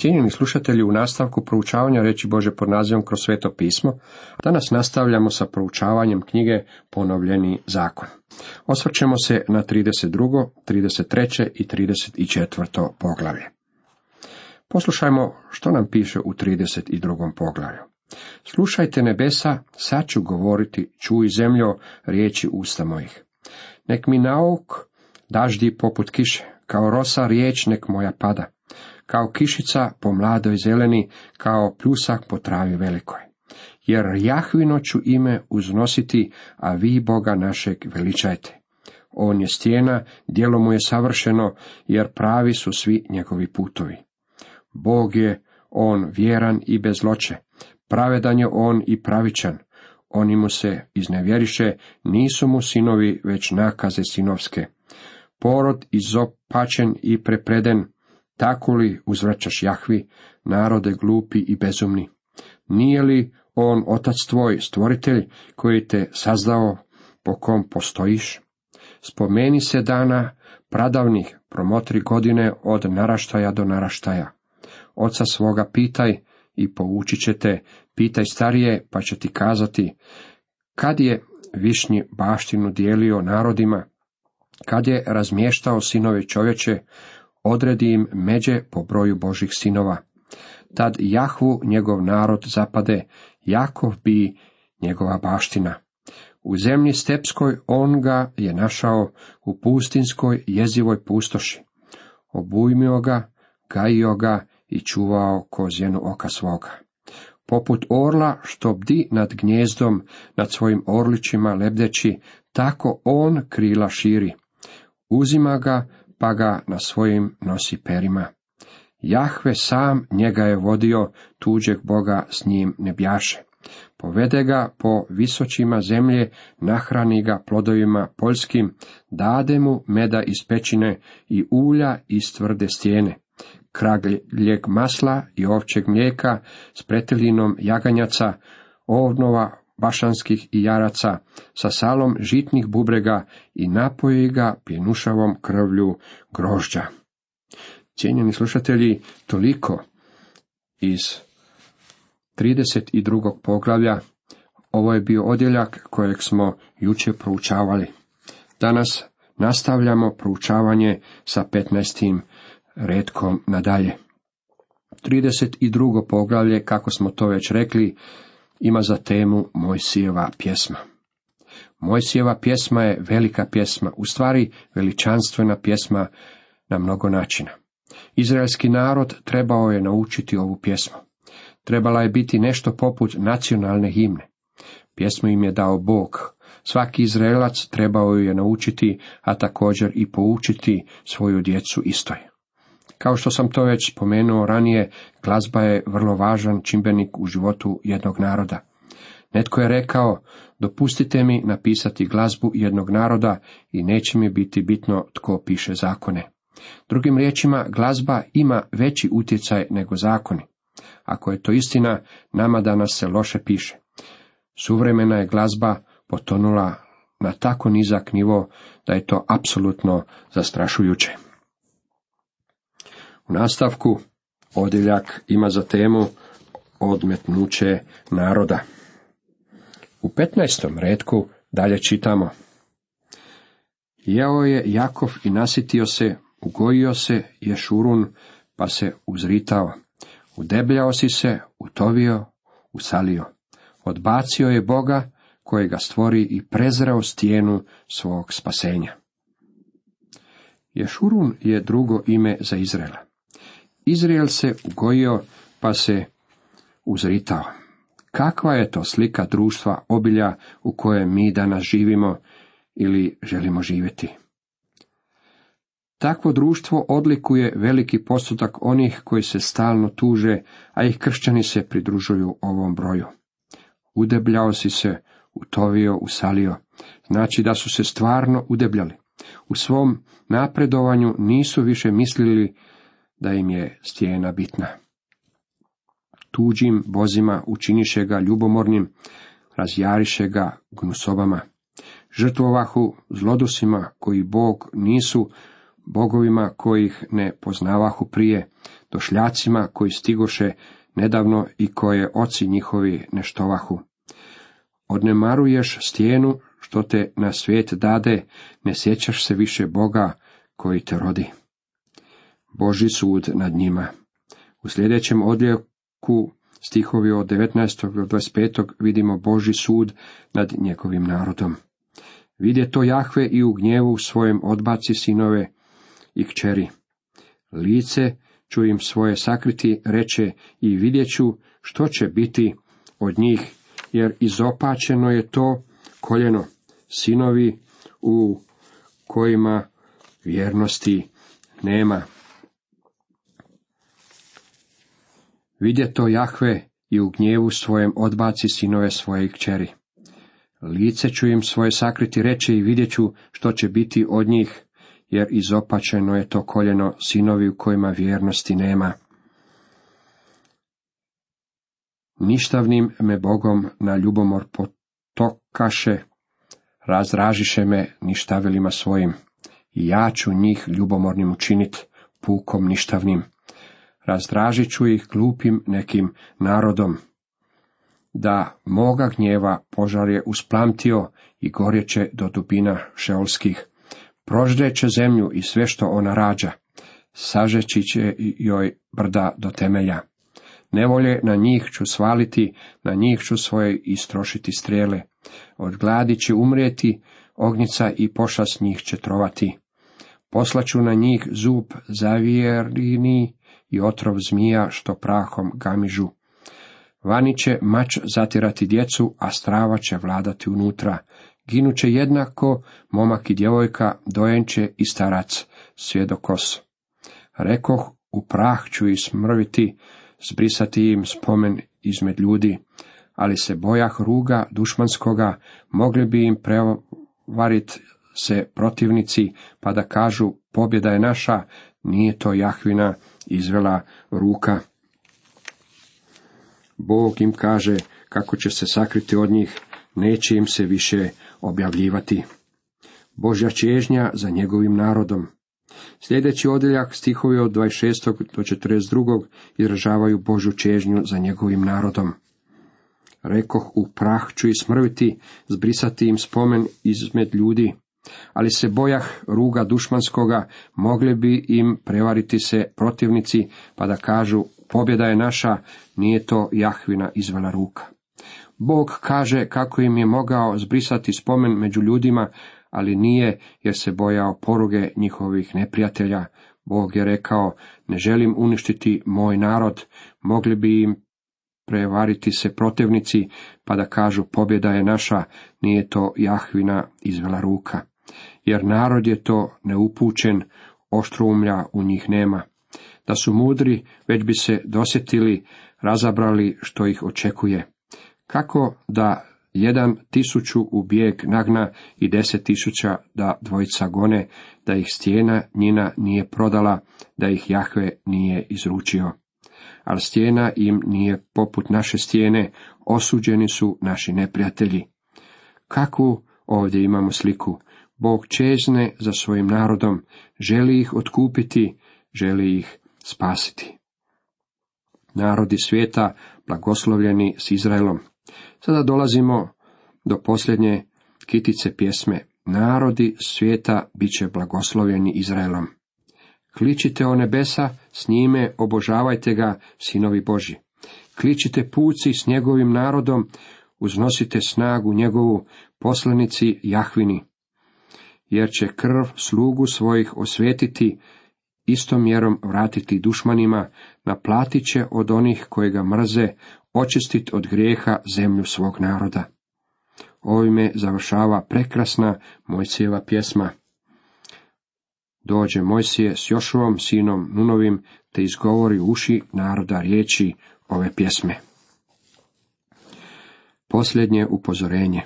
Cijenjeni slušatelji, u nastavku proučavanja reći Bože pod nazivom kroz sveto pismo, danas nastavljamo sa proučavanjem knjige Ponovljeni zakon. Osvrćemo se na 32., 33. i 34. poglavlje. Poslušajmo što nam piše u 32. poglavlju. Slušajte nebesa, sad ću govoriti, čuj zemljo, riječi usta mojih. Nek mi nauk daždi poput kiše, kao rosa riječ nek moja pada kao kišica po mladoj zeleni, kao pljusak po travi velikoj. Jer Jahvino ću ime uznositi, a vi Boga našeg veličajte. On je stijena, djelo mu je savršeno, jer pravi su svi njegovi putovi. Bog je on vjeran i bez loče, pravedan je on i pravičan. Oni mu se iznevjeriše, nisu mu sinovi, već nakaze sinovske. Porod izopačen i prepreden, tako li uzvraćaš Jahvi, narode glupi i bezumni? Nije li on otac tvoj, stvoritelj, koji te sazdao, po kom postojiš? Spomeni se dana pradavnih, promotri godine od naraštaja do naraštaja. Oca svoga pitaj i poučit će te, pitaj starije, pa će ti kazati, kad je višnji baštinu dijelio narodima, kad je razmještao sinove čovječe, odredi im međe po broju Božih sinova. Tad Jahvu njegov narod zapade, Jakov bi njegova baština. U zemlji stepskoj on ga je našao u pustinskoj jezivoj pustoši. Obujmio ga, gajio ga i čuvao kozjenu oka svoga. Poput orla što bdi nad gnjezdom, nad svojim orlićima lebdeći, tako on krila širi. Uzima ga pa ga na svojim nosi perima. Jahve sam njega je vodio, tuđeg Boga s njim ne bjaše. Povede ga po visočima zemlje, nahrani ga plodovima poljskim, dade mu meda iz pećine i ulja iz tvrde stijene, kragljeg masla i ovčeg mlijeka s pretelinom jaganjaca, ovnova bašanskih i jaraca, sa salom žitnih bubrega i napoji ga pjenušavom krvlju grožđa. Cijenjeni slušatelji, toliko iz 32. poglavlja, ovo je bio odjeljak kojeg smo jučer proučavali. Danas nastavljamo proučavanje sa 15. redkom nadalje. 32. poglavlje, kako smo to već rekli, ima za temu Mojsijeva pjesma. Mojsijeva pjesma je velika pjesma, u stvari veličanstvena pjesma na mnogo načina. Izraelski narod trebao je naučiti ovu pjesmu. Trebala je biti nešto poput nacionalne himne. Pjesmu im je dao Bog. Svaki Izraelac trebao ju je naučiti, a također i poučiti svoju djecu istoj. Kao što sam to već spomenuo ranije, glazba je vrlo važan čimbenik u životu jednog naroda. Netko je rekao, dopustite mi napisati glazbu jednog naroda i neće mi biti bitno tko piše zakone. Drugim riječima, glazba ima veći utjecaj nego zakoni. Ako je to istina, nama danas se loše piše. Suvremena je glazba potonula na tako nizak nivo da je to apsolutno zastrašujuće. U nastavku odjeljak ima za temu odmetnuće naroda. U 15. redku dalje čitamo. Jeo je Jakov i nasitio se, ugojio se Ješurun, pa se uzritao. Udebljao si se, utovio, usalio. Odbacio je Boga, kojega stvori i prezrao stijenu svog spasenja. Ješurun je drugo ime za Izraela. Izrael se ugojio pa se uzritao. Kakva je to slika društva obilja u kojem mi danas živimo ili želimo živjeti? Takvo društvo odlikuje veliki postotak onih koji se stalno tuže, a ih kršćani se pridružuju ovom broju. Udebljao si se, utovio, usalio. Znači da su se stvarno udebljali. U svom napredovanju nisu više mislili da im je stijena bitna. Tuđim bozima učiniše ga ljubomornim, razjariše ga gnusobama. Žrtvovahu zlodosima koji Bog nisu bogovima kojih ne poznavahu prije, došljacima koji stigoše nedavno i koje oci njihovi neštovahu. Odnemaruješ stijenu što te na svijet dade, ne sjećaš se više Boga koji te rodi. Boži sud nad njima. U sljedećem odljeku stihovi od 19. do 25. vidimo Boži sud nad njegovim narodom. Vidje to Jahve i u gnjevu svojem odbaci sinove i kćeri. Lice ću im svoje sakriti, reče, i vidjet ću što će biti od njih, jer izopačeno je to koljeno, sinovi u kojima vjernosti nema. Vidje to Jahve i u gnjevu svojem odbaci sinove svoje kćeri. Lice ću im svoje sakriti reče i vidjet ću što će biti od njih, jer izopačeno je to koljeno sinovi u kojima vjernosti nema. Ništavnim me Bogom na ljubomor potokaše, razražiše me ništavilima svojim, i ja ću njih ljubomornim učinit, pukom ništavnim. Razdražit ću ih glupim nekim narodom, da moga gnjeva požar je usplamtio i gorjeće do dubina šeolskih. Proždeće zemlju i sve što ona rađa, sažeći će joj brda do temelja. Nevolje na njih ću svaliti, na njih ću svoje istrošiti strele. Od gladi će umrijeti, ognjica i pošast njih će trovati. Poslaću na njih zub zavjerini i otrov zmija što prahom gamižu. Vani će mač zatirati djecu, a strava će vladati unutra. Ginuće jednako momak i djevojka, dojenče i starac, svjedokos. Rekoh, u prah ću smrviti, zbrisati im spomen izmed ljudi, ali se bojah ruga dušmanskoga, mogli bi im prevarit se protivnici, pa da kažu, pobjeda je naša, nije to Jahvina izvela ruka. Bog im kaže kako će se sakriti od njih, neće im se više objavljivati. Božja čežnja za njegovim narodom. Sljedeći odjeljak stihovi od 26. do 42. izražavaju Božju čežnju za njegovim narodom. Rekoh, u prah ću i smrviti, zbrisati im spomen izmed ljudi, ali se bojah ruga dušmanskoga, mogli bi im prevariti se protivnici, pa da kažu, pobjeda je naša, nije to Jahvina izvela ruka. Bog kaže kako im je mogao zbrisati spomen među ljudima, ali nije jer se bojao poruge njihovih neprijatelja. Bog je rekao, ne želim uništiti moj narod, mogli bi im prevariti se protivnici, pa da kažu pobjeda je naša, nije to Jahvina izvela ruka. Jer narod je to neupućen, oštroumlja u njih nema. Da su mudri, već bi se dosjetili, razabrali što ih očekuje. Kako da jedan tisuću u bijeg nagna i deset tisuća da dvojica gone, da ih stijena njina nije prodala, da ih Jahve nije izručio. Ali stijena im nije poput naše stijene, osuđeni su naši neprijatelji. Kakvu ovdje imamo sliku? Bog čezne za svojim narodom, želi ih otkupiti, želi ih spasiti. Narodi svijeta blagoslovljeni s Izraelom. Sada dolazimo do posljednje kitice pjesme. Narodi svijeta bit će blagoslovljeni Izraelom. Kličite o nebesa, s njime obožavajte ga, sinovi Boži. Kličite puci s njegovim narodom, uznosite snagu njegovu, poslanici Jahvini. Jer će krv slugu svojih osvetiti, istom mjerom vratiti dušmanima, naplatit će od onih koji ga mrze, očistit od grijeha zemlju svog naroda. Ovime završava prekrasna Mojsijeva pjesma. Dođe Mojsije s Jošuvom, sinom Nunovim, te izgovori uši naroda riječi ove pjesme. Posljednje upozorenje.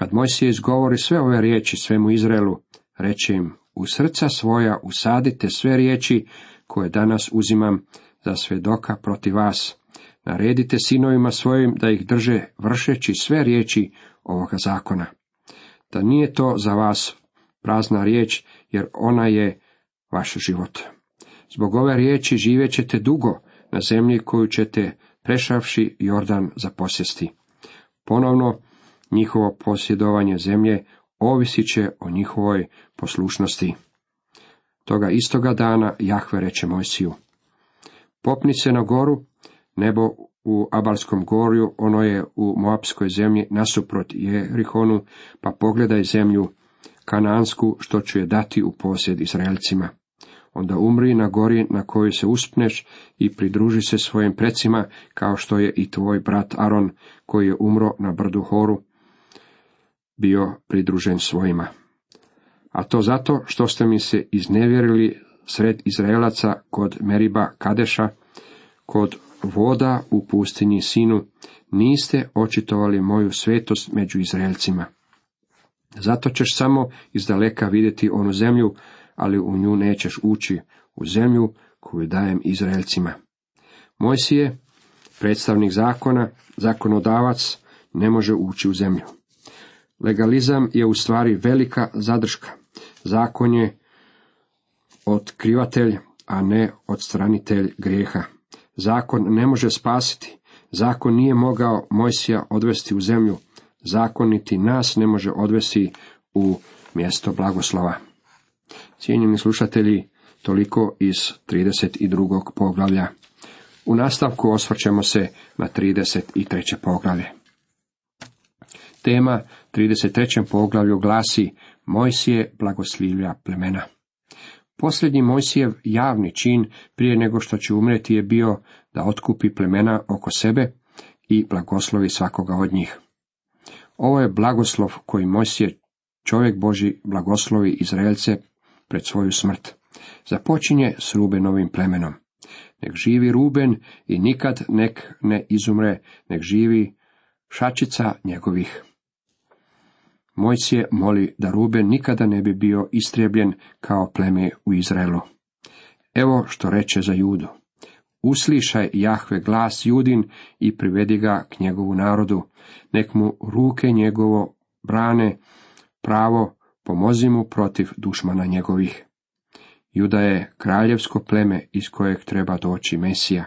Kad Mojsije izgovori sve ove riječi svemu Izraelu, reče im, u srca svoja usadite sve riječi koje danas uzimam za svjedoka protiv vas. Naredite sinovima svojim da ih drže vršeći sve riječi ovoga zakona. Da nije to za vas prazna riječ, jer ona je vaš život. Zbog ove riječi živjet ćete dugo na zemlji koju ćete prešavši Jordan zaposjesti. Ponovno, njihovo posjedovanje zemlje ovisit će o njihovoj poslušnosti. Toga istoga dana Jahve reče Mojsiju. Popni se na goru, nebo u Abalskom gorju, ono je u Moabskoj zemlji nasuprot Jerihonu, pa pogledaj zemlju kanansku što ću je dati u posjed Izraelcima. Onda umri na gori na kojoj se uspneš i pridruži se svojim precima, kao što je i tvoj brat Aron, koji je umro na brdu Horu, bio pridružen svojima. A to zato što ste mi se iznevjerili sred Izraelaca kod Meriba Kadeša, kod voda u pustinji Sinu, niste očitovali moju svetost među Izraelcima. Zato ćeš samo iz daleka vidjeti onu zemlju, ali u nju nećeš ući, u zemlju koju dajem Izraelcima. Mojsije, predstavnik zakona, zakonodavac, ne može ući u zemlju. Legalizam je u stvari velika zadrška. Zakon je otkrivatelj, a ne odstranitelj grijeha. Zakon ne može spasiti. Zakon nije mogao Mojsija odvesti u zemlju. Zakon niti nas ne može odvesti u mjesto blagoslova. Cijenjeni slušatelji, toliko iz 32. poglavlja. U nastavku osvrćemo se na 33. poglavlje. Tema 33. poglavlju glasi Mojsije blagoslivlja plemena. Posljednji Mojsijev javni čin prije nego što će umreti je bio da otkupi plemena oko sebe i blagoslovi svakoga od njih. Ovo je blagoslov koji Mojsije čovjek Boži blagoslovi Izraelce pred svoju smrt. Započinje s Rubenovim plemenom. Nek živi Ruben i nikad nek ne izumre, nek živi šačica njegovih. Mojsije moli da Ruben nikada ne bi bio istrebljen kao pleme u Izraelu. Evo što reče za Judu. Uslišaj Jahve glas Judin i privedi ga k njegovu narodu. Nek mu ruke njegovo brane pravo, pomozi mu protiv dušmana njegovih. Juda je kraljevsko pleme iz kojeg treba doći Mesija.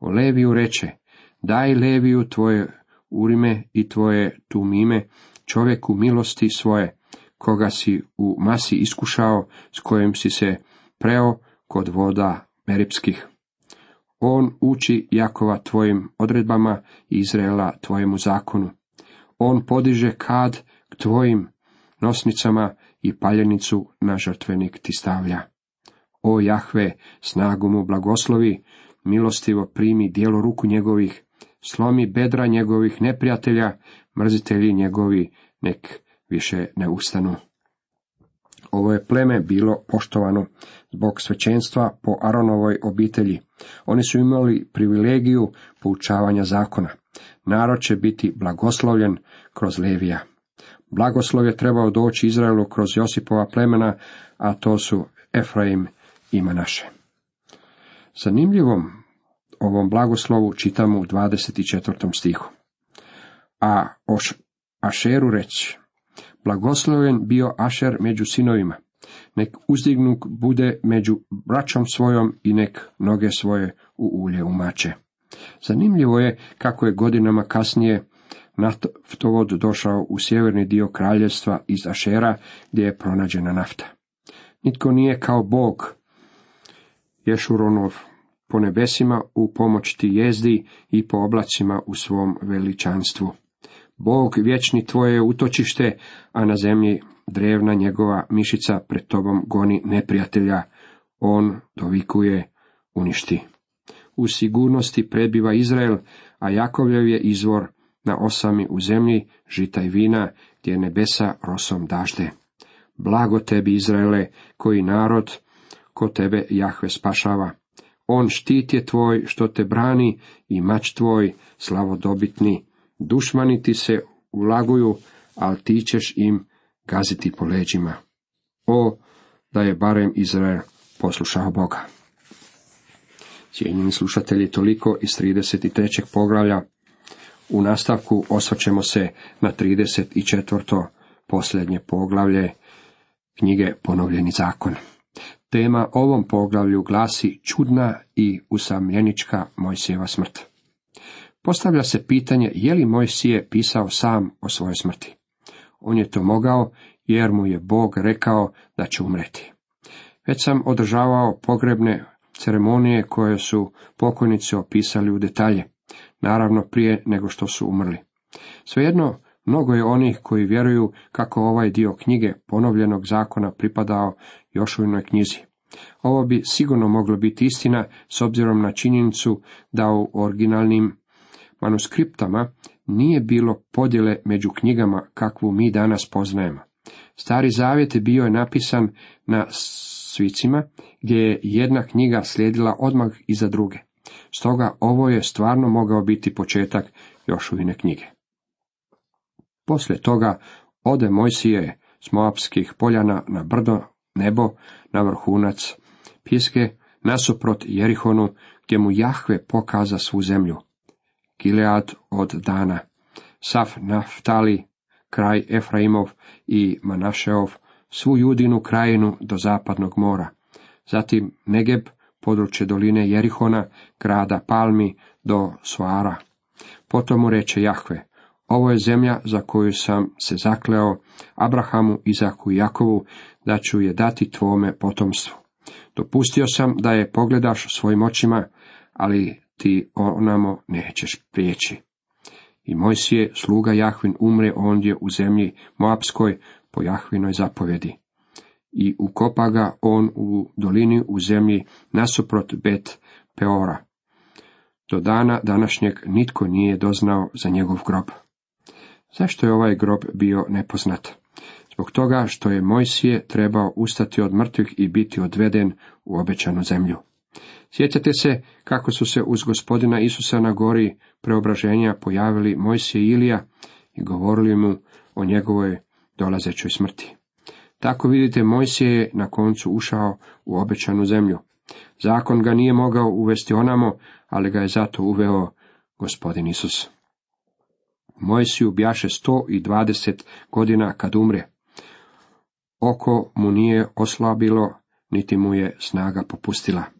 O Leviju reče, daj Leviju tvoje urime i tvoje tumime, čovjeku milosti svoje, koga si u masi iskušao, s kojim si se preo kod voda meripskih. On uči Jakova tvojim odredbama i Izraela tvojemu zakonu. On podiže kad k tvojim nosnicama i paljenicu na žrtvenik ti stavlja. O Jahve, snagu mu blagoslovi, milostivo primi dijelo ruku njegovih, slomi bedra njegovih neprijatelja, mrzitelji njegovi nek više ne ustanu. Ovo je pleme bilo poštovano zbog svećenstva po Aronovoj obitelji. Oni su imali privilegiju poučavanja zakona. Narod će biti blagoslovljen kroz Levija. Blagoslov je trebao doći Izraelu kroz Josipova plemena, a to su Efraim i Manaše. Zanimljivom ovom blagoslovu čitamo u 24. stihu. A o Ašeru reći, blagosloven bio Ašer među sinovima, nek uzdignuk bude među braćom svojom i nek noge svoje u ulje umače. Zanimljivo je kako je godinama kasnije naftovod došao u sjeverni dio kraljevstva iz Ašera gdje je pronađena nafta. Nitko nije kao Bog, Ješuronov, po nebesima u pomoć ti jezdi i po oblacima u svom veličanstvu. Bog vječni tvoje je utočište, a na zemlji drevna njegova mišica pred tobom goni neprijatelja, on dovikuje uništi. U sigurnosti prebiva Izrael, a Jakovljev je izvor na osami u zemlji, žita i vina, gdje nebesa rosom dažde. Blago tebi, Izraele, koji narod, ko tebe Jahve spašava. On štit je tvoj, što te brani, i mač tvoj, slavodobitni. Dušmani ti se ulaguju, ali ti ćeš im gaziti po leđima. O, da je barem Izrael poslušao Boga. Cijenjeni slušatelji, toliko iz 33. poglavlja. U nastavku osvrćemo se na 34. posljednje poglavlje knjige Ponovljeni zakon. Tema ovom poglavlju glasi čudna i usamljenička Mojsijeva smrt. Postavlja se pitanje je li Mojsije pisao sam o svojoj smrti. On je to mogao jer mu je Bog rekao da će umreti. Već sam održavao pogrebne ceremonije koje su pokojnici opisali u detalje, naravno prije nego što su umrli. Svejedno, mnogo je onih koji vjeruju kako ovaj dio knjige ponovljenog zakona pripadao Jošujnoj knjizi. Ovo bi sigurno moglo biti istina s obzirom na činjenicu da u originalnim manuskriptama nije bilo podjele među knjigama kakvu mi danas poznajemo. Stari zavjet bio je napisan na svicima, gdje je jedna knjiga slijedila odmah iza druge. Stoga ovo je stvarno mogao biti početak Jošuvine knjige. Poslije toga ode Mojsije s Moapskih poljana na brdo nebo, na vrhunac Piske, nasuprot Jerihonu, gdje mu Jahve pokaza svu zemlju. Gilead od dana, Saf Naftali, kraj Efraimov i Manašeov, svu Judinu krajinu do zapadnog mora. Zatim Negeb, područje doline Jerihona, grada Palmi do Soara. Potom mu reče Jahve, ovo je zemlja za koju sam se zakleo Abrahamu, Izaku i Jakovu, da ću je dati tvome potomstvu. Dopustio sam da je pogledaš svojim očima, ali ti onamo nećeš prijeći. I Mojsije, sluga Jahvin, umre ondje u zemlji Moapskoj po Jahvinoj zapovjedi. I ukopa ga on u dolini u zemlji nasuprot Bet Peora. Do dana današnjeg nitko nije doznao za njegov grob. Zašto je ovaj grob bio nepoznat? Zbog toga što je Mojsije trebao ustati od mrtvih i biti odveden u obećanu zemlju. Sjećate se kako su se uz gospodina Isusa na gori preobraženja pojavili Mojsije i Ilija i govorili mu o njegovoj dolazećoj smrti. Tako vidite, Mojsije je na koncu ušao u obećanu zemlju. Zakon ga nije mogao uvesti onamo, ali ga je zato uveo gospodin Isus. Mojsiju bjaše sto dvadeset godina kad umre. Oko mu nije oslabilo, niti mu je snaga popustila.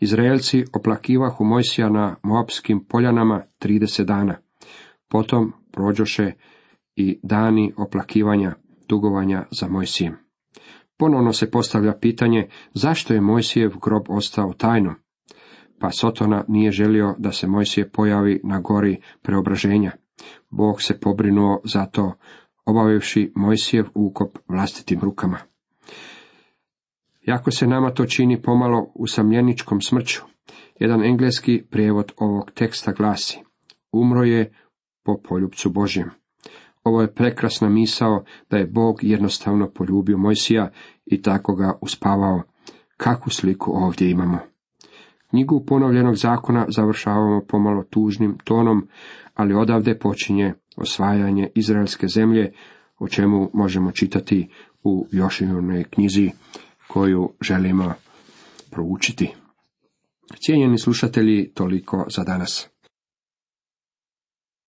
Izraelci oplakivahu Mojsija na Moabskim poljanama trideset dana. Potom prođoše i dani oplakivanja, dugovanja za Mojsijem. Ponovno se postavlja pitanje zašto je Mojsijev grob ostao tajnom. Pa Sotona nije želio da se Mojsije pojavi na gori preobraženja. Bog se pobrinuo za to, obavivši Mojsijev ukop vlastitim rukama. Jako se nama to čini pomalo u samljeničkom smrću. Jedan engleski prijevod ovog teksta glasi Umro je po poljubcu Božjem. Ovo je prekrasna misao da je Bog jednostavno poljubio Mojsija i tako ga uspavao. Kakvu sliku ovdje imamo? Knjigu ponovljenog zakona završavamo pomalo tužnim tonom, ali odavde počinje osvajanje izraelske zemlje, o čemu možemo čitati u Jošinoj knjizi koju želimo proučiti. Cijenjeni slušatelji, toliko za danas.